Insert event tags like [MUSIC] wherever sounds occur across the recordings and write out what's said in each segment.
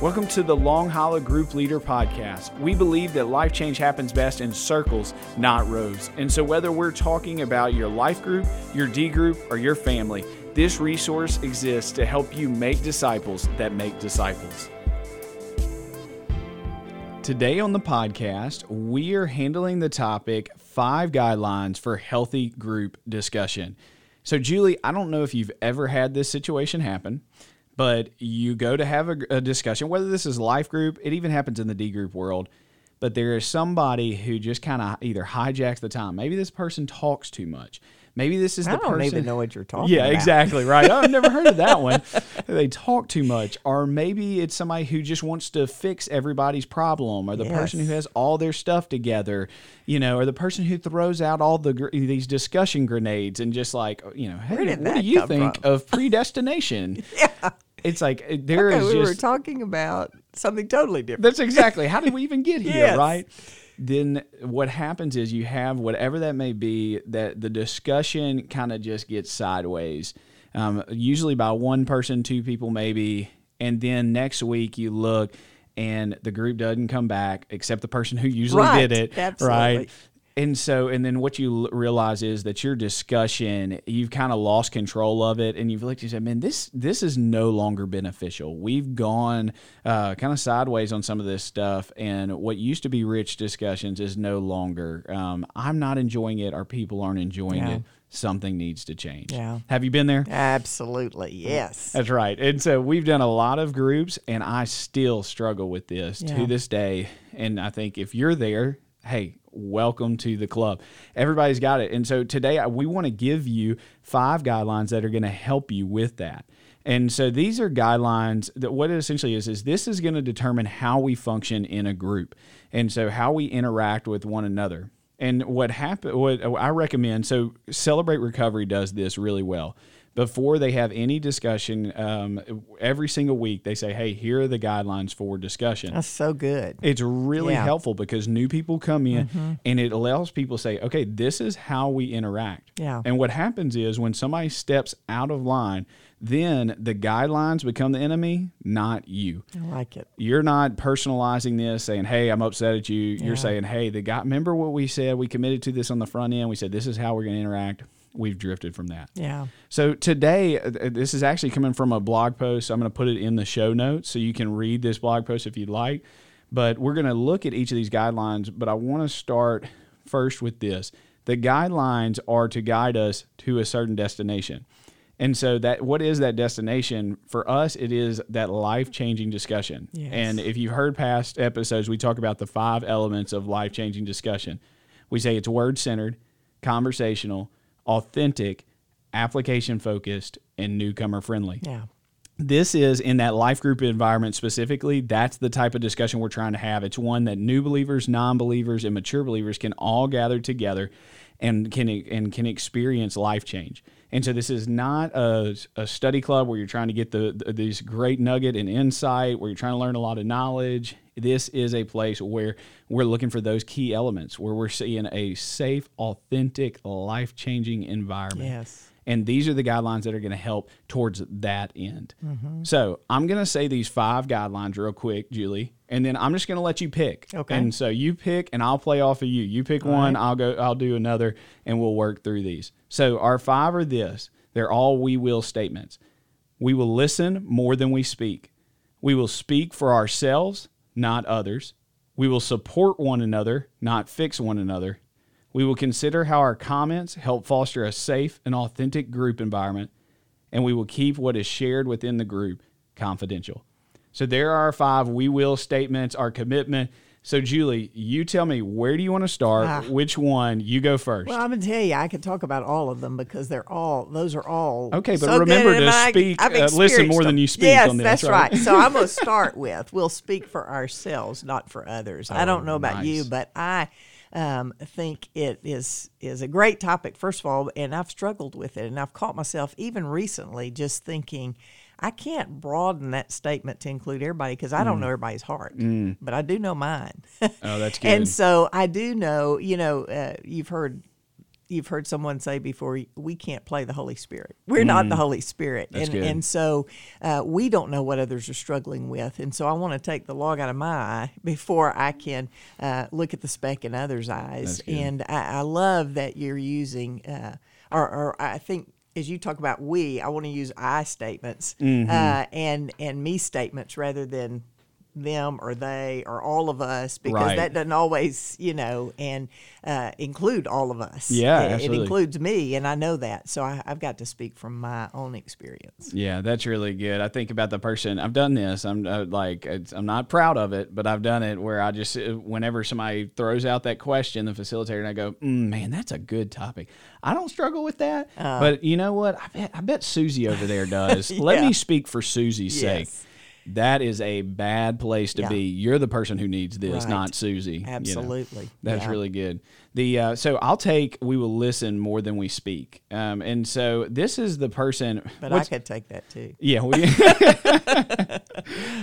Welcome to the Long Hollow Group Leader Podcast. We believe that life change happens best in circles, not rows. And so, whether we're talking about your life group, your D group, or your family, this resource exists to help you make disciples that make disciples. Today on the podcast, we are handling the topic five guidelines for healthy group discussion. So, Julie, I don't know if you've ever had this situation happen but you go to have a, a, discussion, whether this is life group, it even happens in the D group world. But there is somebody who just kind of either hijacks the time. Maybe this person talks too much. Maybe this is I the don't person. even know what you're talking yeah, about. exactly right. Oh, I've never heard of that one. [LAUGHS] They talk too much, or maybe it's somebody who just wants to fix everybody's problem, or the person who has all their stuff together, you know, or the person who throws out all the these discussion grenades and just like, you know, hey, what do you think from? of predestination? [LAUGHS] yeah, it's like there Okay, is we were talking about something totally different. that's exactly how did we even get [LAUGHS] here, Yes. right? Then what happens is you have whatever that may be that the discussion kind of just gets sideways, um, usually by one person, two people maybe, and then next week you look and the group doesn't come back except the person who usually Right, did it, absolutely. right? And so, and then what you l- realize is that your discussion, you've kind of lost control of it, and you've looked and said, "Man, this this is no longer beneficial. We've gone uh, kind of sideways on some of this stuff, and what used to be rich discussions is no longer. Um, I'm not enjoying it. Our people aren't enjoying Yeah. it. Something needs to change. Yeah. Have you been there? Absolutely, yes. That's right. And so we've done a lot of groups, and I still struggle with this Yeah. to this day. And I think if you're there, hey, welcome to the club. Everybody's got it. And so today we want to give you five guidelines that are going to help you with that. And so these are guidelines that what it essentially is is this is going to determine how we function in a group. And so how we interact with one another. And what happen what I recommend so Celebrate Recovery does this really well before they have any discussion um, every single week they say hey here are the guidelines for discussion That's so good. it's really Yeah. Mm-hmm. helpful because new people come in and it allows people to say okay this is how we interact Yeah. and what happens is when somebody steps out of line then the guidelines become the enemy not you I like it. you're not personalizing this saying hey i'm upset at you Yeah. you're saying hey the guy remember what we said we committed to this on the front end we said this is how we're going to interact we've drifted from that Yeah. so today, uh, this is actually coming from a blog post. I'm going to put it in the show notes so you can read this blog post if you'd like. But we're going to look at each of these guidelines. But I want to start first with this: the guidelines are to guide us to a certain destination. And so that what is that destination for us? It is that life changing discussion. Yes. And if you've heard past episodes, we talk about the five elements of life changing discussion. We say it's word centered, conversational, authentic, application focused, and newcomer friendly. Yeah. This is in that life group environment specifically. That's the type of discussion we're trying to have. It's one that new believers, non believers, and mature believers can all gather together and can and can experience life change. And so this is not a, a study club where you're trying to get the, the these great nugget and insight, where you're trying to learn a lot of knowledge. This is a place where we're looking for those key elements, where we're seeing a safe, authentic, life changing environment. Yes. And these are the guidelines that are going to help towards that end. Mm-hmm. So I'm going to say these five guidelines real quick, Julie, and then I'm just going to let you pick. Okay. And so you pick, and I'll play off of you. You pick one, I'll go. I'll do another, and we'll work through these. So our five are this. They're all we will statements. We will listen more than we speak. We will speak for ourselves, not others. We will support one another, not fix one another. We will consider how our comments help foster a safe and authentic group environment, and we will keep what is shared within the group confidential. So there are five we will statements, our commitment. So Julie, you tell me where do you want to start? Ah. Which one? You go first. Well, I'm gonna tell you, I could talk about all of them because they're all those are all Okay, but so remember to I- speak, I've uh, listen more than you speak Yes, on this, that's right? right. So I'm gonna [LAUGHS] start with we'll speak for ourselves, not for others. I don't know about you, Oh, but I um, think it is is a great topic. First of all, and I've struggled with it, and I've caught myself even recently just thinking. I can't broaden that statement to include everybody because I don't know everybody's heart, but I do know mine. Mm. Oh, that's [LAUGHS] good. And so I do know, you know, uh, you've heard you've heard someone say before, we can't play the Holy Spirit. We're not the Holy Spirit, Mm. That's and good. and so uh, we don't know what others are struggling with. And so I want to take the log out of my eye [LAUGHS] before I can uh, look at the speck in others' eyes. And I, I love that you're using, uh, or, or I think. As you talk about we, I want to use I statements Mm-hmm. uh, and and me statements rather than them or they or all of us because Right. that doesn't always you know and uh, include all of us. Yeah, it, it includes me, and I know that, so I, I've got to speak from my own experience. Yeah, that's really good. I think about the person. I've done this. I'm uh, like, it's, I'm not proud of it, but I've done it where I just, uh, whenever somebody throws out that question, the facilitator, and I go, mm, man, that's a good topic. I don't struggle with that, Uh. but you know what? I bet, I bet Susie over there [LAUGHS] does. Let me speak for Susie's sake. That is a bad place to Yeah. be. You're the person who needs this, Right. not Susie. you know. Absolutely. That's Yeah. really good. The uh, so I'll take. We will listen more than we speak. Um, and so this is the person. But I could take that too. yeah, we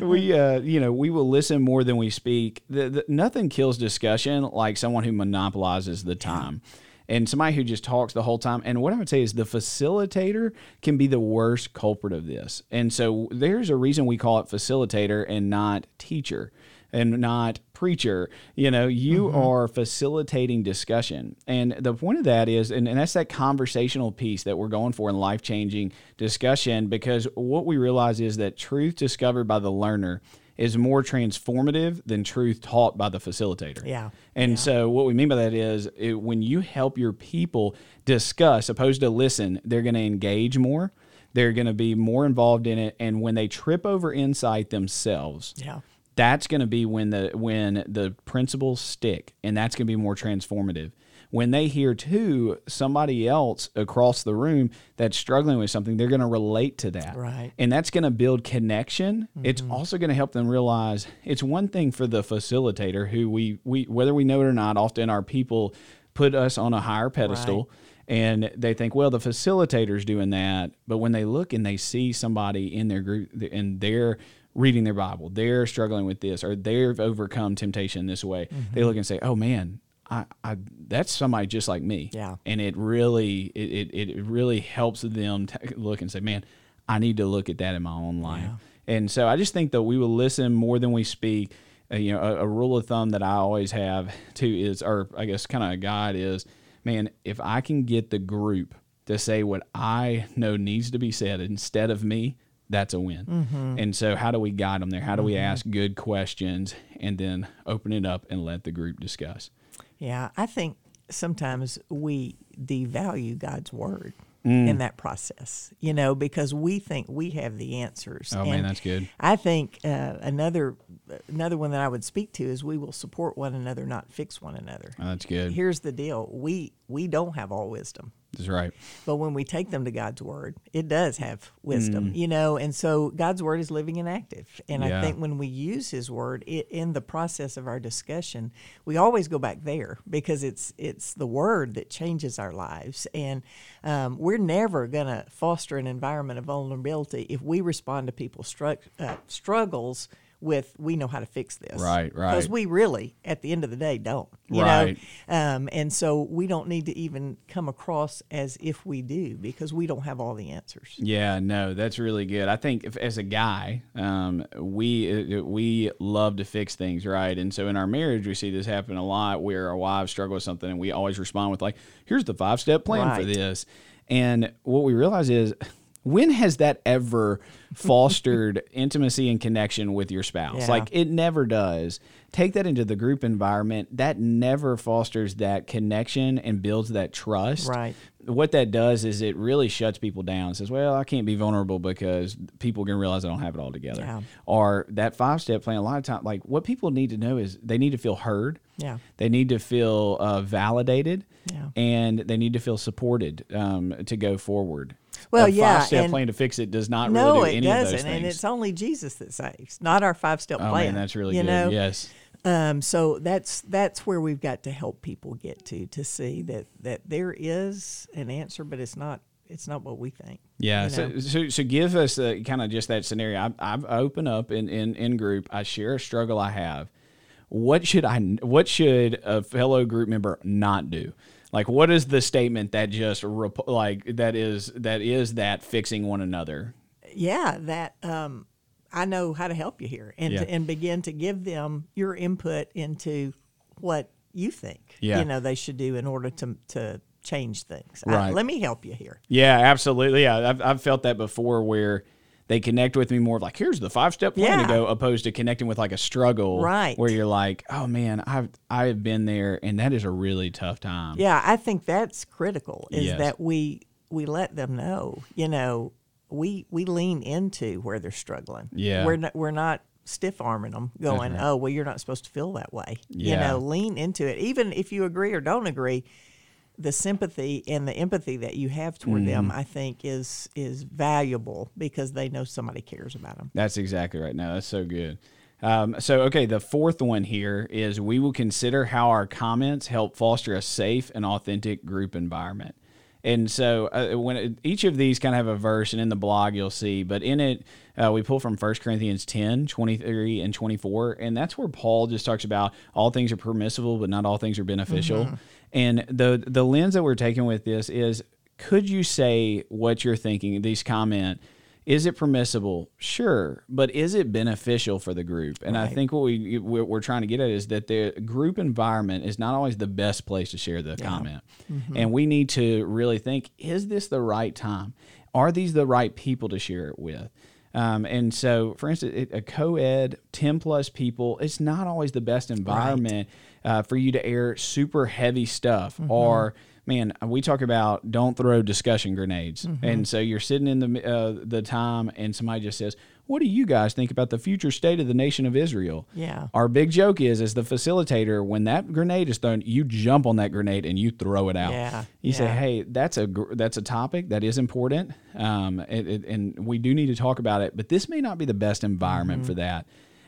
[LAUGHS] we uh, you know we will listen more than we speak. The, the, nothing kills discussion like someone who monopolizes the time. And somebody who just talks the whole time. And what I would say is the facilitator can be the worst culprit of this. And so there's a reason we call it facilitator and not teacher and not preacher. You know, you mm-hmm. are facilitating discussion. And the point of that is, and, and that's that conversational piece that we're going for in life changing discussion, because what we realize is that truth discovered by the learner is more transformative than truth taught by the facilitator. Yeah. And so, what we mean by that is it, when you help your people discuss, opposed to listen, they're going to engage more. They're going to be more involved in it. And when they trip over insight themselves, Yeah. that's going to be when the when the principles stick and that's going to be more transformative when they hear too somebody else across the room that's struggling with something they're going to relate to that. Right. and that's going to build connection. It's mm-hmm. also going to help them realize it's one thing for the facilitator who we we whether we know it or not often our people put us on a higher pedestal and they think well the facilitator's doing that. But when they look and they see somebody in their group and they're reading their bible they're struggling with this or they've overcome temptation this way they mm-hmm. look and say oh man I, I that's somebody just like me. Yeah. and it really it, it, it really helps them look and say man i need to look at that in my own life. And so i just think that we will listen more than we speak. Uh, you know a, a rule of thumb that i always have too is or i guess kind of a guide is man if i can get the group to say what i know needs to be said instead of me that's a win. And so how do we guide them there? How do we ask good questions and then open it up and let the group discuss Yeah, I think sometimes we devalue God's word Mm. in that process, you know, because we think we have the answers. Oh, man, that's good. I think uh, another another one that I would speak to is we will support one another, not fix one another. Oh, that's good Here's the deal: we we don't have all wisdom. That's right But when we take them to God's word, it does have wisdom, Mm. you know, and so God's word is living and active. And Yeah. I think when we use his word it, in the process of our discussion, we always go back there because it's it's the word that changes our lives. And um, we're never going to foster an environment of vulnerability if we respond to people's stru- uh, struggles with we know how to fix this Right, right. because we really at the end of the day don't you Right. know um, and so we don't need to even come across as if we do because we don't have all the answers. Yeah, no, that's really good. I think if, as a guy, um, we uh, we love to fix things, right? And so in our marriage, we see this happen a lot, where our wives struggle with something, and we always respond with like, "Here's the five step plan for this." And what we realize is, when has that ever fostered [LAUGHS] intimacy and connection with your spouse? Yeah. Like it never does. Take that into the group environment. That never fosters that connection and builds that trust Right. what that does is it really shuts people down. Says, "Well, I can't be vulnerable because people are going to realize I don't have it all together." Yeah. Or that five step plan. A lot of time, like what people need to know is they need to feel heard. Yeah. They need to feel uh, validated. Yeah. And they need to feel supported um, to go forward. Well, yeah, Five step plan to fix it does not No, really do it any of those doesn't, things. and it's only Jesus that saves, not our five step oh plan. man, that's really you good. Know? Yes. Um, so that's that's where we've got to help people get to to see that that there is an answer, but it's not it's not what we think. Yeah. you So, know? so, so give us uh, kind of just that scenario. I, I've open up in, in, in group. I share a struggle I have. What should I? What should a fellow group member not do? Like, what is the statement that just rep- like that is that is that fixing one another? Yeah, that um, I know how to help you here, and Yeah. to, and begin to give them your input into what you think Yeah. you know they should do in order to to change things. I- Right. let me help you here. Yeah, absolutely. Yeah, I've I've felt that before where they connect with me more of like here's the five step plan Yeah. to go opposed to connecting with like a struggle Right. where you're like oh man I've I've been there and that is a really tough time Yeah, I think that's critical. Is Yes. that we we let them know, you know, we we lean into where they're struggling. Yeah. we're not we're not stiff arming them, going, right. oh well, you're not supposed to feel that way. You know, lean into it, even if you agree or don't agree. The sympathy and the empathy that you have toward them, Mm-hmm. I think, is is valuable because they know somebody cares about them. That's exactly right. No, that's so good. Um, so, okay, the fourth one here is we will consider how our comments help foster a safe and authentic group environment. And so, uh, when it, each of these kind of have a verse, and in the blog you'll see, but in it, uh, we pull from 1 Corinthians 10, 23 and 24. And that's where Paul just talks about all things are permissible, but not all things are beneficial. And the, the lens that we're taking with this is could you say what you're thinking, these comment, is it permissible? Sure, but is it beneficial for the group? And I think what we we're trying to get at is that the group environment is not always the best place to share the comment, and we need to really think: Is this the right time? Are these the right people to share it with? Um, and so, for instance, it, a co-ed, ten plus people, it's not always the best environment uh, for you to air super heavy stuff or man, we talk about don't throw discussion grenades, Mm-hmm. and so you're sitting in the uh, the time, and somebody just says, "What do you guys think about the future state of the nation of Israel?" Yeah. Our big joke is, as the facilitator, when that grenade is thrown, you jump on that grenade and you throw it out. Yeah, You say, "Hey, that's a gr- that's a topic that is important, um, it, it- and we do need to talk about it, but this may not be the best environment Mm-hmm. for that."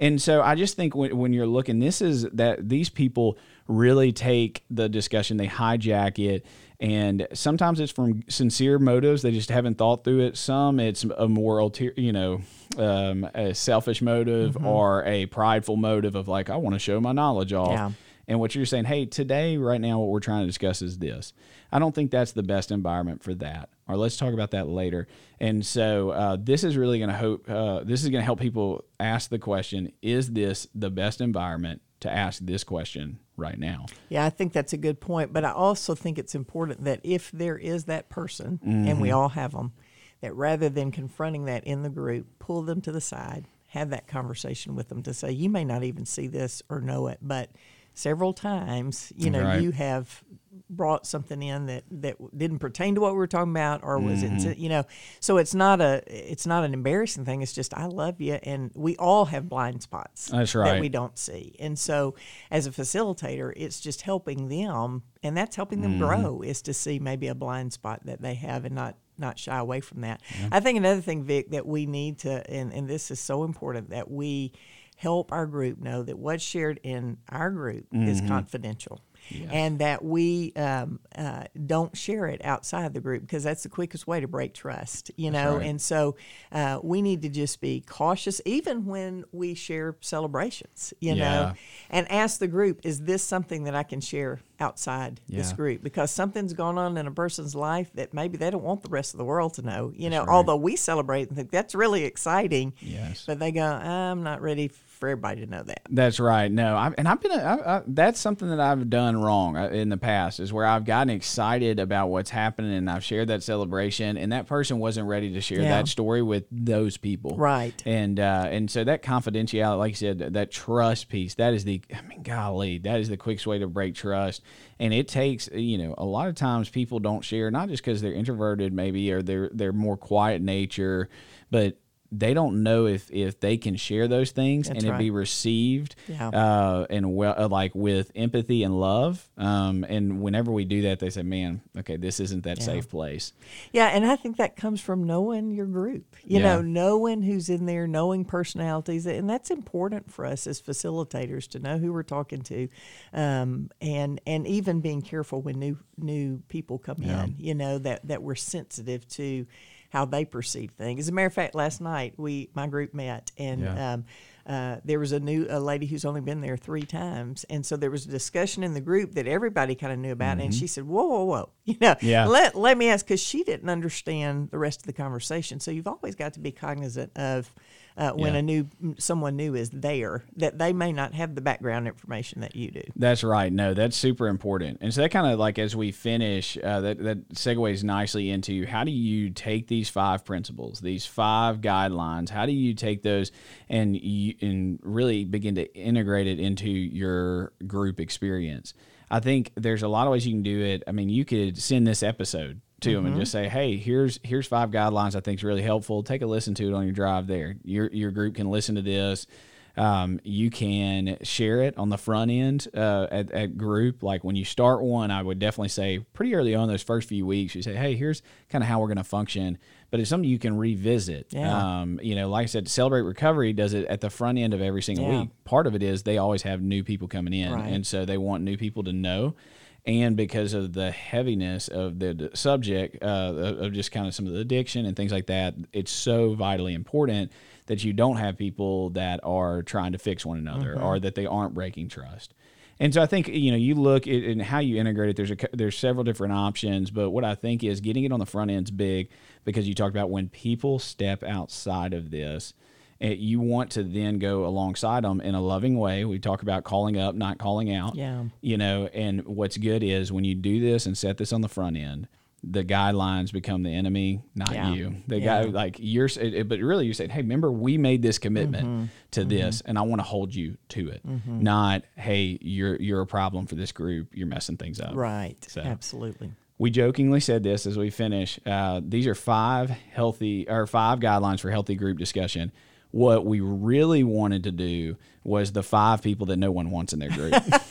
And so I just think when, when you're looking, this is that these people really take the discussion, they hijack it, and sometimes it's from sincere motives. They just haven't thought through it. Some it's a more ulterior, you know, um, a selfish motive Mm-hmm. or a prideful motive of like I want to show my knowledge off. Yeah. And what you're saying, hey, today, right now, what we're trying to discuss is this. I don't think that's the best environment for that. Or let's talk about that later. And so uh, this is really going to hope. Uh, this is going to help people ask the question: Is this the best environment to ask this question right now? Yeah, I think that's a good point. But I also think it's important that if there is that person, and Mm-hmm. we all have them, that rather than confronting that in the group, pull them to the side, have that conversation with them to say, you may not even see this or know it, but several times, you know, Right. you have brought something in that that didn't pertain to what we were talking about or was Mm-hmm. it you know so it's not a it's not an embarrassing thing it's just i love you and we all have blind spots That's that right. we don't see. And so, as a facilitator, it's just helping them, and that's helping them Mm-hmm. grow is to see maybe a blind spot that they have and not not shy away from that. I think another thing, Vick, that we need to, and, and this is so important, that we help our group know that what's shared in our group is Mm-hmm. confidential. And that we um, uh, don't share it outside the group because that's the quickest way to break trust, you know. right. And so uh, we need to just be cautious, even when we share celebrations, you Yeah. know, and ask the group, is this something that I can share outside this group? Because something's going on in a person's life that maybe they don't want the rest of the world to know, you know, right. although we celebrate and think that's really exciting. Yes. But they go, I'm not ready for everybody to know that. That's right. No, I, and I've been. A, I, I, that's something that I've done wrong uh, in the past. Is where I've gotten excited about what's happening, and I've shared that celebration, and that person wasn't ready to share Yeah. that story with those people. Right. And uh, and so that confidentiality, like you said, that trust piece. That is the. I mean, golly, that is the quickest way to break trust. And it takes, you know, a lot of times people don't share, not just because they're introverted, maybe, or they're they're more quiet nature, but they don't know if if they can share those things That's and it be received Yeah. uh, and well, uh, like with empathy and love. Um, and whenever we do that, they say, "Man, okay, this isn't that safe place." Yeah, and I think that comes from knowing your group. You Yeah. know, knowing who's in there, knowing personalities, and that's important for us as facilitators to know who we're talking to, um, and and even being careful when new new people come Yeah. in. You know that that we're sensitive to how they perceive things. As a matter of fact, last night we my group met and. Yeah. Um, uh, there was a new a lady who's only been there three times, and so there was a discussion in the group that everybody kind of knew about, and she said, "Whoa, whoa, whoa!" [LAUGHS] You know, Yeah. let let me ask because she didn't understand the rest of the conversation. So you've always got to be cognizant of. Uh, when Yeah. a new someone new is there, that they may not have the background information that you do. That's right. No, that's super important. And so that kind of like as we finish, uh, that that segues nicely into how do you take these five principles, these five guidelines? How do you take those and you, and really begin to integrate it into your group experience? I think there's a lot of ways you can do it. I mean, you could send this episode to them and just say, "Hey, here's here's five guidelines I think is really helpful. Take a listen to it on your drive there. Your your group can listen to this." Um, you can share it on the front end uh, at, at group. Like when you start one, I would definitely say pretty early on those first few weeks, you say, hey, here's kind of how we're going to function. But it's something you can revisit. Yeah. Um, you know, like I said, Celebrate Recovery does it at the front end of every single Yeah. week. Part of it is they always have new people coming in. Right. And so they want new people to know. And because of the heaviness of the subject, uh, of just kind of some of the addiction and things like that, it's so vitally important that you don't have people that are trying to fix one another Mm-hmm. or that they aren't breaking trust. And so I think you know you look at and how you integrate it. There's a there's several different options, but what I think is getting it on the front end's big because you talked about when people step outside of this, you want to then go alongside them in a loving way. We talk about calling up, not calling out. Yeah. You know, and what's good is when you do this and set this on the front end, the guidelines become the enemy, not Yeah. you. The Yeah. guy like you're, but really you're saying, hey, remember we made this commitment Mm-hmm. to this, and I want to hold you to it. Not, hey, you're you're a problem for this group. You're messing things up. Right. So- Absolutely. We jokingly said this as we finish. Uh, these are five healthy or five guidelines for healthy group discussion. What we really wanted to do was the five people that no one wants in their group. [LAUGHS]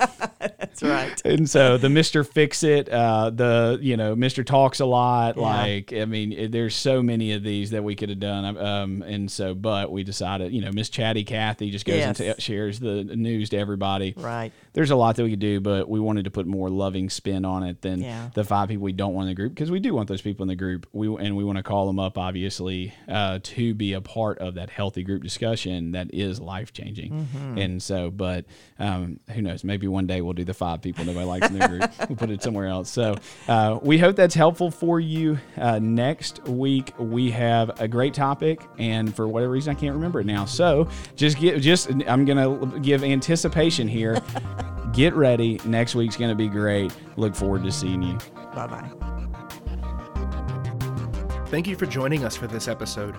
That's right. and so the Mister Fix It, uh, the you know Mister Talks a lot. Yeah. Like I mean, it- there's so many of these that we could have done. Um, and so, but we decided, you know, Miss Chatty Kathy just goes Yes. and t- shares the news to everybody. Right. There's a lot that we could do, but we wanted to put more loving spin on it than Yeah. the five people we don't want in the group because we do want those people in the group. We and we want to call them up, obviously, uh, to be a part of that healthy group discussion that is life changing. Mm-hmm. And so, but um, who knows? Maybe one day we'll do the five people nobody likes in the group. [LAUGHS] we'll put it somewhere else. So uh, we hope that's helpful for you. Uh, next week we have a great topic, and for whatever reason I can't remember it now. So just get just I'm gonna give anticipation here. [LAUGHS] get ready. Next week's gonna be great. Look forward to seeing you. Bye bye. Thank you for joining us for this episode.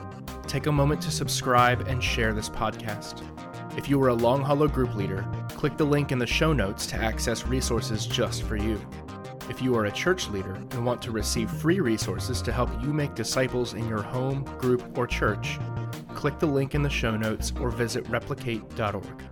Take a moment to subscribe and share this podcast. If you are a Long Hollow group leader, click the link in the show notes to access resources just for you. If you are a church leader and want to receive free resources to help you make disciples in your home, group, or church, click the link in the show notes or visit replicate.org.